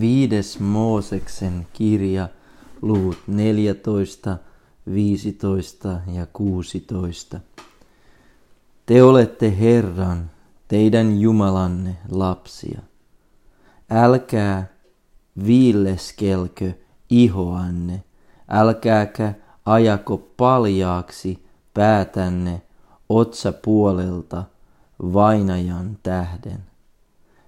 Viides Mooseksen kirja, luvut 14, 15 ja 16. Te olette Herran, teidän Jumalanne lapsia. Älkää viilleskelkö ihoanne, älkääkä ajako paljaaksi päätänne otsapuolelta vainajan tähden.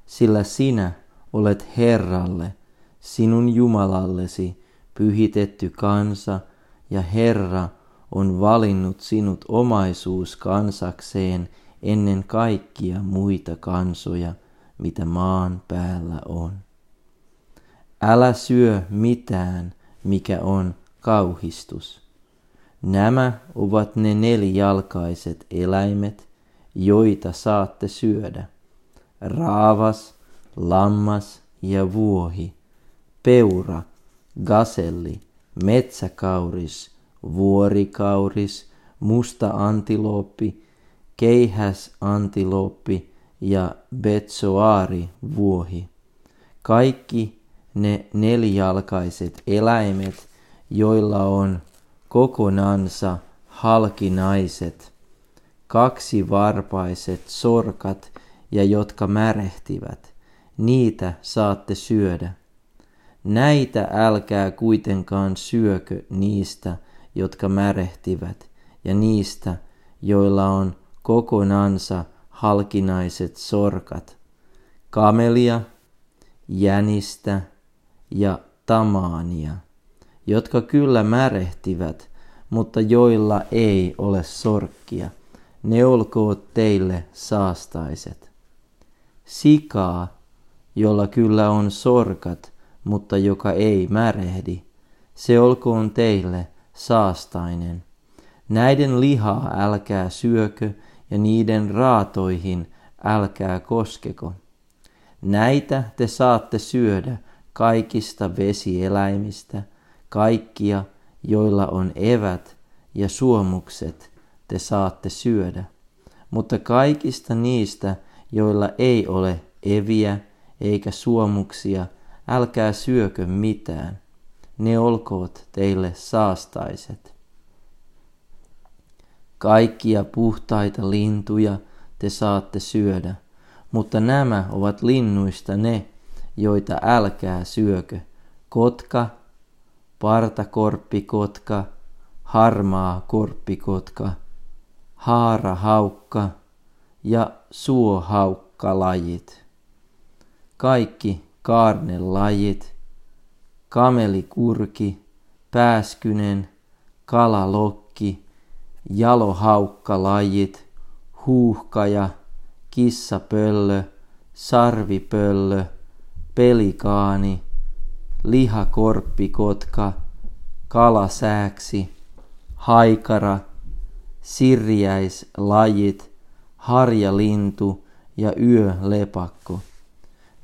Sillä sinä olet Herralle, sinun Jumalallesi, pyhitetty kansa, ja Herra on valinnut sinut omaisuus kansakseen ennen kaikkia muita kansoja, mitä maan päällä on. Älä syö mitään, mikä on kauhistus. Nämä ovat ne nelijalkaiset eläimet, joita saatte syödä. Raavas, lammas ja vuohi, peura, gaselli, metsäkauris, vuorikauris, musta antilooppi, keihäs antilooppi ja betsoari vuohi. Kaikki ne nelijalkaiset eläimet, joilla on kokonansa halkinaiset, kaksivarpaiset sorkat ja jotka märehtivät – niitä saatte syödä. Näitä älkää kuitenkaan syökö niistä, jotka märehtivät, ja niistä, joilla on kokonansa halkinaiset sorkat, kamelia, jänistä ja tamaania, jotka kyllä märehtivät, mutta joilla ei ole sorkkia. Ne olkoot teille saastaiset. Sikaa jolla kyllä on sorkat, mutta joka ei märehdi, se olkoon teille saastainen. Näiden lihaa älkää syökö ja niiden raatoihin älkää koskeko. Näitä te saatte syödä kaikista vesieläimistä, kaikkia, joilla on evät ja suomukset, te saatte syödä. Mutta kaikista niistä, joilla ei ole eviä eikä suomuksia, älkää syökö mitään, ne olkoot teille saastaiset. Kaikkia puhtaita lintuja te saatte syödä, mutta nämä ovat linnuista ne, joita älkää syökö. Kotka, partakorppikotka, harmaa korppikotka, haarahaukka ja suohaukkalajit kaikki kaarnelajit, kamelikurki, pääskynen, kalalokki, jalohaukkalajit, huuhkaja, kissapöllö, sarvipöllö, pelikaani, lihakorppikotka, kalasääksi, haikara, sirjäislajit, harjalintu ja yölepakko.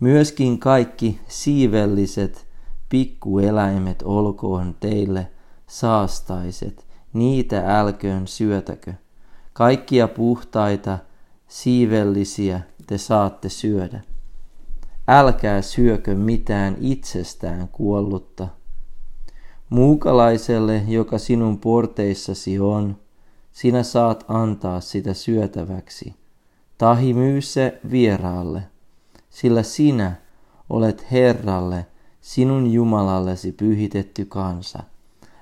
Myöskin kaikki siivelliset pikkueläimet olkoon teille saastaiset, niitä älköön syötäkö. Kaikkia puhtaita siivellisiä te saatte syödä. Älkää syökö mitään itsestään kuollutta. Muukalaiselle, joka sinun porteissasi on, sinä saat antaa sitä syötäväksi. Tahi myy se vieraalle sillä sinä olet Herralle, sinun Jumalallesi pyhitetty kansa.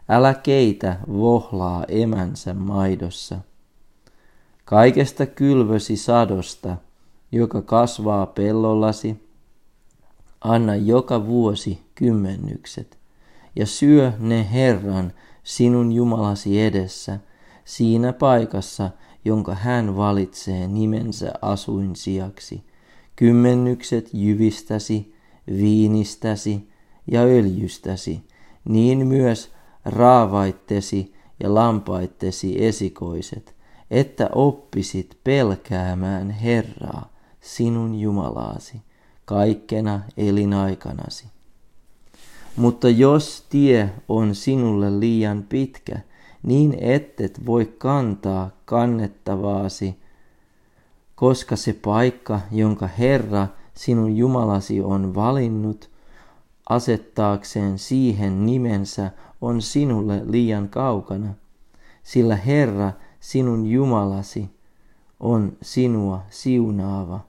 Älä keitä vohlaa emänsä maidossa. Kaikesta kylvösi sadosta, joka kasvaa pellollasi, anna joka vuosi kymmennykset, ja syö ne Herran sinun Jumalasi edessä, siinä paikassa, jonka hän valitsee nimensä asuinsijaksi – kymmennykset jyvistäsi, viinistäsi ja öljystäsi, niin myös raavaittesi ja lampaittesi esikoiset, että oppisit pelkäämään Herraa, sinun Jumalaasi, kaikkena elinaikanasi. Mutta jos tie on sinulle liian pitkä, niin ettet voi kantaa kannettavaasi koska se paikka, jonka Herra sinun Jumalasi on valinnut, asettaakseen siihen nimensä on sinulle liian kaukana, sillä Herra, sinun Jumalasi, on sinua siunaava.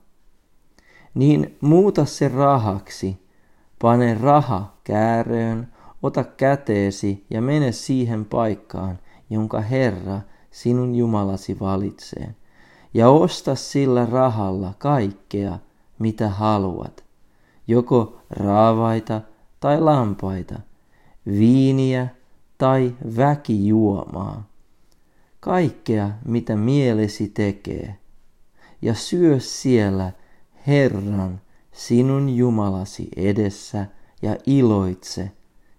Niin muuta se rahaksi, pane raha kääröön, ota käteesi ja mene siihen paikkaan, jonka Herra, sinun Jumalasi valitsee, ja osta sillä rahalla kaikkea, mitä haluat, joko raavaita tai lampaita, viiniä tai väkijuomaa, kaikkea mitä mielesi tekee, ja syö siellä Herran sinun Jumalasi edessä ja iloitse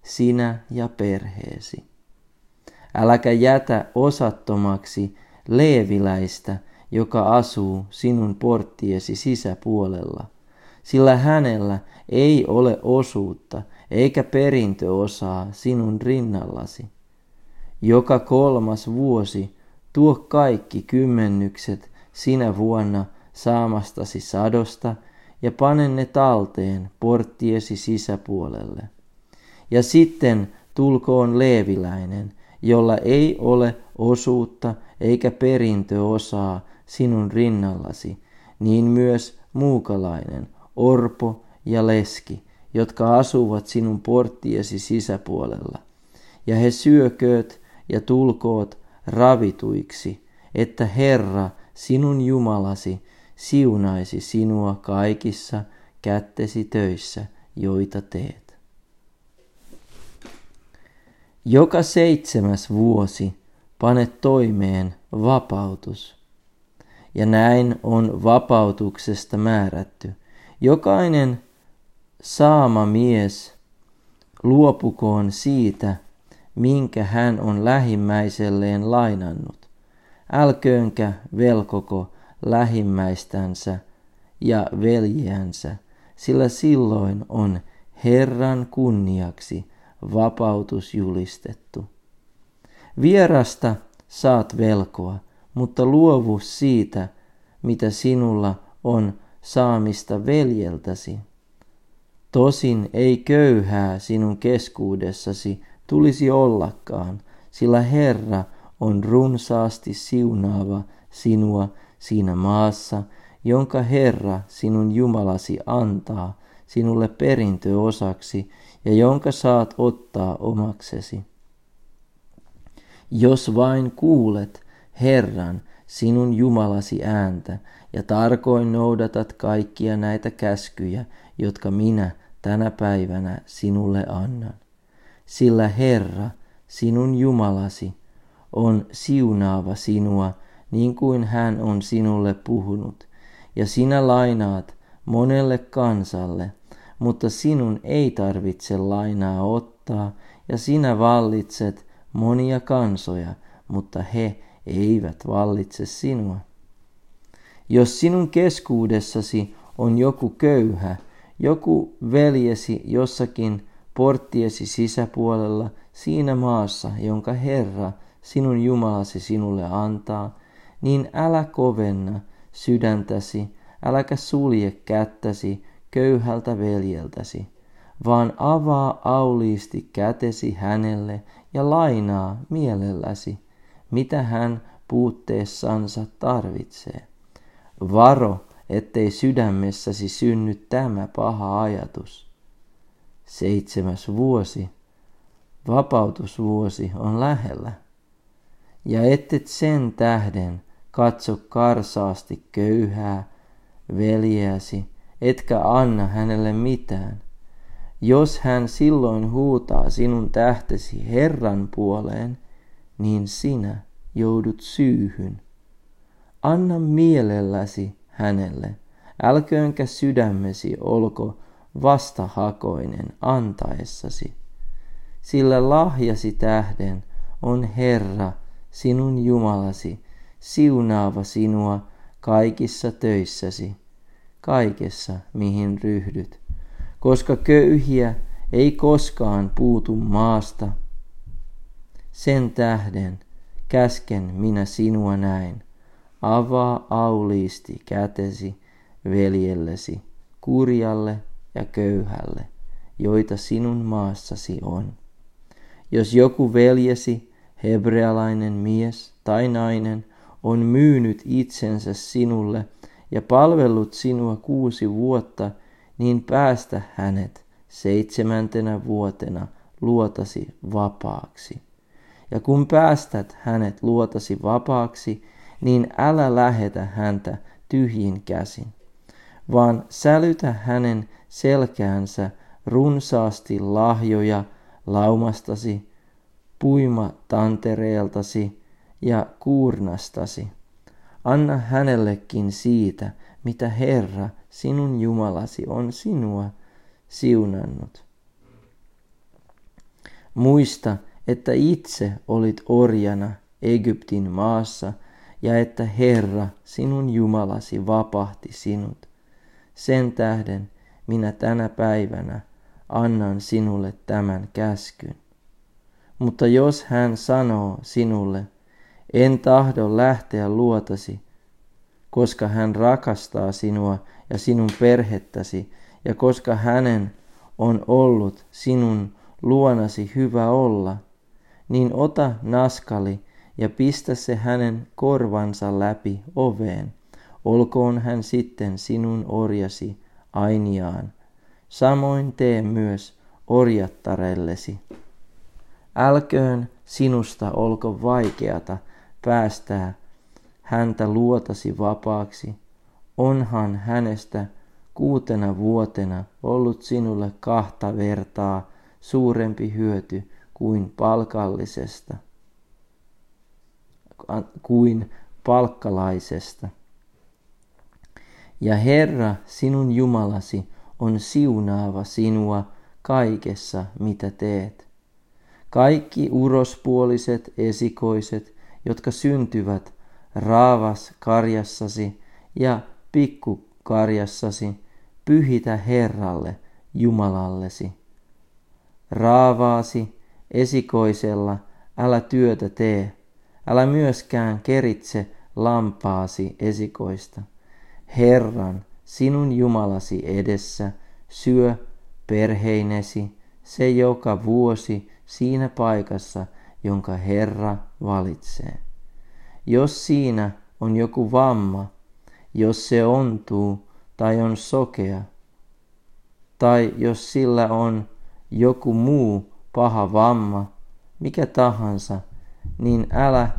sinä ja perheesi. Äläkä jätä osattomaksi leeviläistä, joka asuu sinun porttiesi sisäpuolella, sillä hänellä ei ole osuutta eikä perintöosaa sinun rinnallasi. Joka kolmas vuosi tuo kaikki kymmenykset sinä vuonna saamastasi sadosta ja pane ne talteen porttiesi sisäpuolelle. Ja sitten tulkoon leeviläinen, jolla ei ole osuutta eikä perintöosaa sinun rinnallasi, niin myös muukalainen, orpo ja leski, jotka asuvat sinun porttiesi sisäpuolella. Ja he syökööt ja tulkoot ravituiksi, että Herra, sinun Jumalasi, siunaisi sinua kaikissa kättesi töissä, joita teet. Joka seitsemäs vuosi pane toimeen vapautus. Ja näin on vapautuksesta määrätty. Jokainen saama mies luopukoon siitä, minkä hän on lähimmäiselleen lainannut. Älköönkä velkoko lähimmäistänsä ja veljensä, sillä silloin on Herran kunniaksi vapautus julistettu. Vierasta saat velkoa, mutta luovu siitä, mitä sinulla on saamista veljeltäsi. Tosin ei köyhää sinun keskuudessasi tulisi ollakaan, sillä Herra on runsaasti siunaava sinua siinä maassa, jonka Herra sinun Jumalasi antaa sinulle perintöosaksi ja jonka saat ottaa omaksesi. Jos vain kuulet Herran, sinun Jumalasi ääntä, ja tarkoin noudatat kaikkia näitä käskyjä, jotka minä tänä päivänä sinulle annan. Sillä Herra, sinun Jumalasi, on siunaava sinua, niin kuin hän on sinulle puhunut, ja sinä lainaat monelle kansalle, mutta sinun ei tarvitse lainaa ottaa, ja sinä vallitset monia kansoja, mutta he eivät vallitse sinua. Jos sinun keskuudessasi on joku köyhä, joku veljesi jossakin porttiesi sisäpuolella siinä maassa, jonka Herra, sinun Jumalasi sinulle antaa, niin älä kovenna sydäntäsi, äläkä sulje kättäsi köyhältä veljeltäsi, vaan avaa auliisti kätesi hänelle ja lainaa mielelläsi, mitä hän puutteessansa tarvitsee. Varo, ettei sydämessäsi synny tämä paha ajatus. Seitsemäs vuosi, vapautusvuosi on lähellä. Ja ettet sen tähden katso karsaasti köyhää veljeäsi, etkä anna hänelle mitään. Jos hän silloin huutaa sinun tähtesi Herran puoleen, niin sinä joudut syyhyn. Anna mielelläsi hänelle, älköönkä sydämesi olko vastahakoinen antaessasi, sillä lahjasi tähden on Herra, sinun Jumalasi, siunaava sinua kaikissa töissäsi, kaikessa mihin ryhdyt, koska köyhiä ei koskaan puutu maasta. Sen tähden käsken minä sinua näin, avaa auliisti kätesi veljellesi, kurjalle ja köyhälle, joita sinun maassasi on. Jos joku veljesi, hebrealainen mies tai nainen, on myynyt itsensä sinulle ja palvellut sinua kuusi vuotta, niin päästä hänet seitsemäntenä vuotena luotasi vapaaksi. Ja kun päästät hänet luotasi vapaaksi, niin älä lähetä häntä tyhjin käsin, vaan sälytä hänen selkäänsä runsaasti lahjoja laumastasi, puimatantereeltasi ja kuurnastasi. Anna hänellekin siitä, mitä Herra, sinun Jumalasi, on sinua siunannut. Muista, että itse olit orjana Egyptin maassa ja että Herra, sinun Jumalasi, vapahti sinut. Sen tähden minä tänä päivänä annan sinulle tämän käskyn. Mutta jos hän sanoo sinulle, en tahdo lähteä luotasi, koska hän rakastaa sinua ja sinun perhettäsi, ja koska hänen on ollut sinun luonasi hyvä olla, niin ota naskali ja pistä se hänen korvansa läpi oveen, olkoon hän sitten sinun orjasi ainiaan. Samoin tee myös orjattarellesi. Älköön sinusta olko vaikeata päästää häntä luotasi vapaaksi, onhan hänestä kuutena vuotena ollut sinulle kahta vertaa suurempi hyöty kuin palkallisesta, kuin palkkalaisesta. Ja Herra, sinun Jumalasi, on siunaava sinua kaikessa, mitä teet. Kaikki urospuoliset esikoiset, jotka syntyvät raavas karjassasi ja pikkukarjassasi, pyhitä Herralle, Jumalallesi. Raavaasi esikoisella älä työtä tee, älä myöskään keritse lampaasi esikoista. Herran, sinun Jumalasi edessä, syö perheinesi se joka vuosi siinä paikassa, jonka Herra valitsee. Jos siinä on joku vamma, jos se ontuu tai on sokea, tai jos sillä on joku muu paha vamma, mikä tahansa, niin älä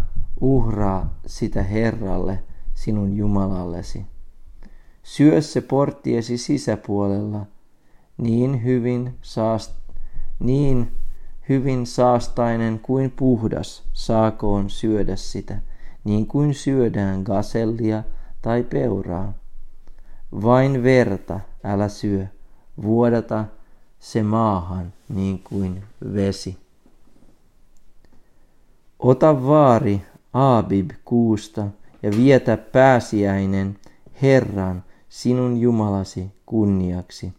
uhraa sitä Herralle, sinun Jumalallesi. Syö se porttiesi sisäpuolella, niin hyvin, saast, niin hyvin saastainen kuin puhdas saakoon syödä sitä, niin kuin syödään gasellia tai peuraa. Vain verta älä syö, vuodata se maahan niin kuin vesi. Ota vaari Aabib kuusta ja vietä pääsiäinen Herran sinun Jumalasi kunniaksi.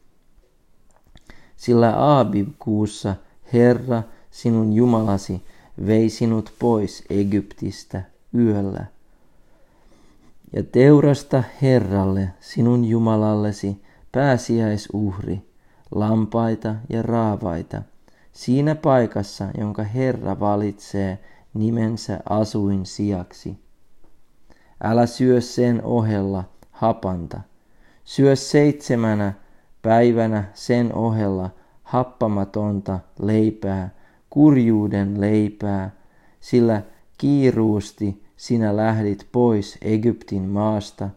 Sillä Aabib kuussa Herra sinun Jumalasi vei sinut pois Egyptistä yöllä. Ja teurasta Herralle sinun Jumalallesi pääsiäisuhri, lampaita ja raavaita, siinä paikassa, jonka Herra valitsee nimensä asuin sijaksi. Älä syö sen ohella hapanta. Syö seitsemänä päivänä sen ohella happamatonta leipää, kurjuuden leipää, sillä kiiruusti sinä lähdit pois Egyptin maasta,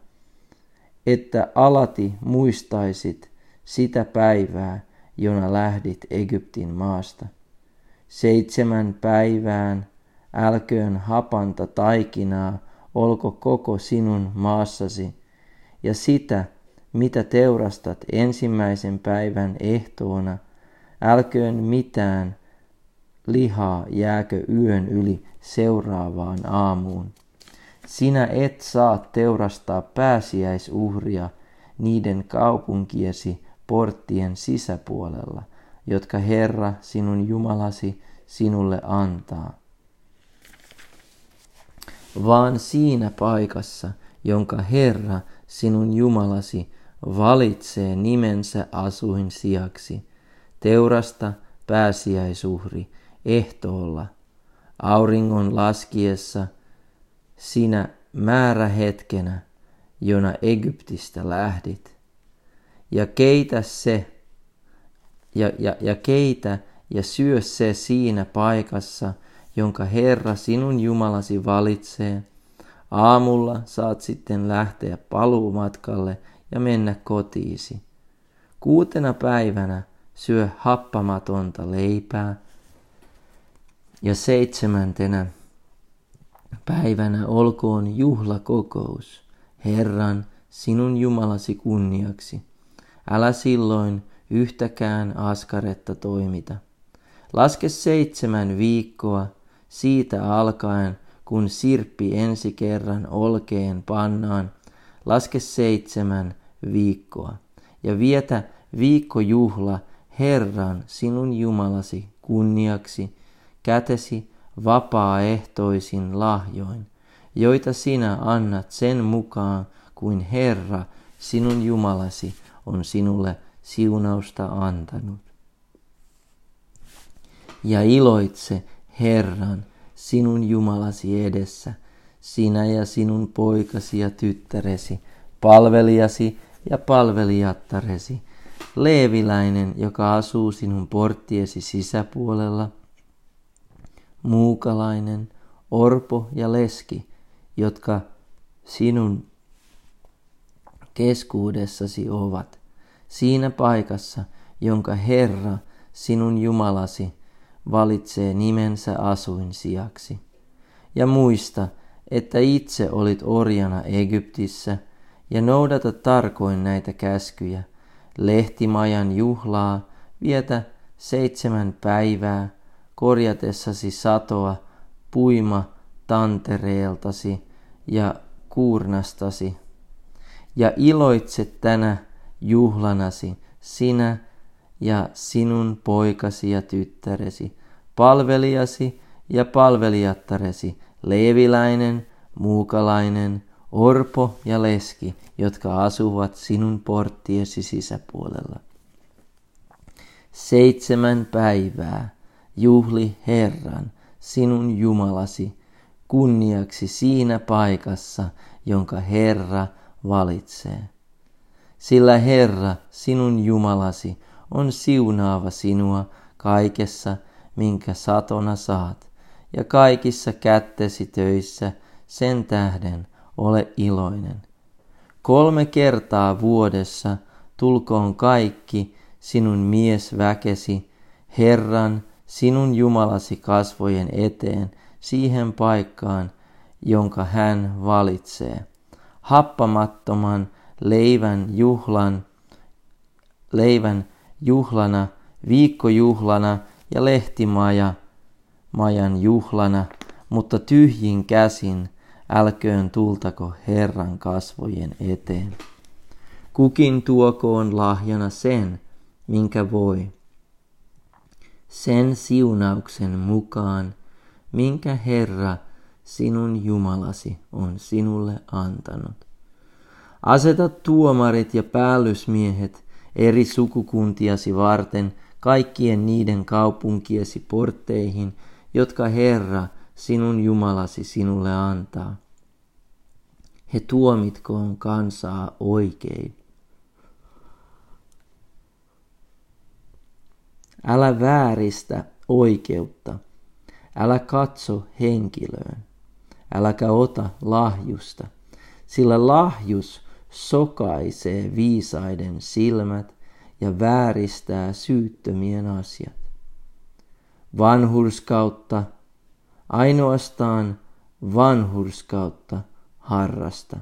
että alati muistaisit sitä päivää, jona lähdit Egyptin maasta. Seitsemän päivään älköön hapanta taikinaa olko koko sinun maassasi, ja sitä, mitä teurastat ensimmäisen päivän ehtoona, älköön mitään lihaa jääkö yön yli seuraavaan aamuun. Sinä et saa teurastaa pääsiäisuhria niiden kaupunkiesi porttien sisäpuolella, jotka Herra sinun Jumalasi sinulle antaa. Vaan siinä paikassa, jonka Herra sinun Jumalasi valitsee nimensä asuin sijaksi, teurasta pääsiäisuhri ehtoolla, auringon laskiessa, sinä määrähetkenä, jona Egyptistä lähdit. Ja keitä se, ja, ja, ja keitä ja syö se siinä paikassa, jonka Herra sinun Jumalasi valitsee. Aamulla saat sitten lähteä paluumatkalle ja mennä kotiisi. Kuutena päivänä syö happamatonta leipää ja seitsemäntenä päivänä olkoon juhlakokous Herran sinun Jumalasi kunniaksi. Älä silloin yhtäkään askaretta toimita. Laske seitsemän viikkoa siitä alkaen, kun sirppi ensi kerran olkeen pannaan. Laske seitsemän viikkoa ja vietä viikkojuhla Herran sinun Jumalasi kunniaksi kätesi vapaaehtoisin lahjoin, joita sinä annat sen mukaan kuin Herra sinun Jumalasi on sinulle siunausta antanut. Ja iloitse Herran sinun Jumalasi edessä, sinä ja sinun poikasi ja tyttäresi, palvelijasi ja palvelijattaresi, leeviläinen, joka asuu sinun porttiesi sisäpuolella, muukalainen, orpo ja leski, jotka sinun keskuudessasi ovat, siinä paikassa, jonka Herra, sinun Jumalasi, valitsee nimensä asuin sijaksi. Ja muista, että itse olit orjana Egyptissä, ja noudata tarkoin näitä käskyjä. Lehtimajan juhlaa vietä seitsemän päivää, korjatessasi satoa, puima tantereeltasi ja kuurnastasi. Ja iloitse tänä juhlanasi sinä ja sinun poikasi ja tyttäresi, palvelijasi ja palvelijattaresi, leeviläinen, muukalainen, orpo ja leski, jotka asuvat sinun porttiesi sisäpuolella. Seitsemän päivää juhli Herran, sinun Jumalasi, kunniaksi siinä paikassa, jonka Herra valitsee. Sillä Herra, sinun Jumalasi, on siunaava sinua kaikessa, minkä satona saat, ja kaikissa kättesi töissä sen tähden ole iloinen. Kolme kertaa vuodessa tulkoon kaikki sinun miesväkesi Herran, sinun Jumalasi kasvojen eteen siihen paikkaan, jonka hän valitsee. Happamattoman leivän juhlan, leivän juhlana, viikkojuhlana ja lehtimaja majan juhlana, mutta tyhjin käsin älköön tultako Herran kasvojen eteen. Kukin tuokoon lahjana sen, minkä voi, sen siunauksen mukaan, minkä Herra sinun Jumalasi on sinulle antanut. Aseta tuomarit ja päällysmiehet eri sukukuntiasi varten kaikkien niiden kaupunkiesi portteihin, jotka Herra sinun Jumalasi sinulle antaa. He tuomitkoon kansaa oikein. Älä vääristä oikeutta. Älä katso henkilöön. Äläkä ota lahjusta, sillä lahjus sokaisee viisaiden silmät ja vääristää syyttömien asiat. Vanhurskautta, ainoastaan vanhurskautta harrasta,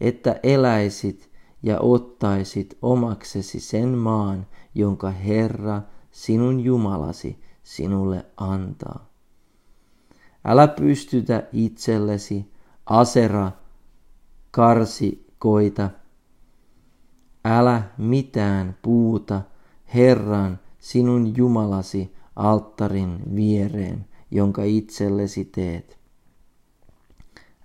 että eläisit ja ottaisit omaksesi sen maan, jonka Herra sinun Jumalasi sinulle antaa. Älä pystytä itsellesi asera karsikoita, älä mitään puuta Herran sinun Jumalasi alttarin viereen, jonka itsellesi teet.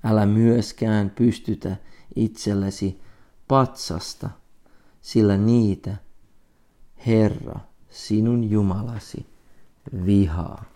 Älä myöskään pystytä itsellesi patsasta, sillä niitä Herra sinun Jumalasi vihaa.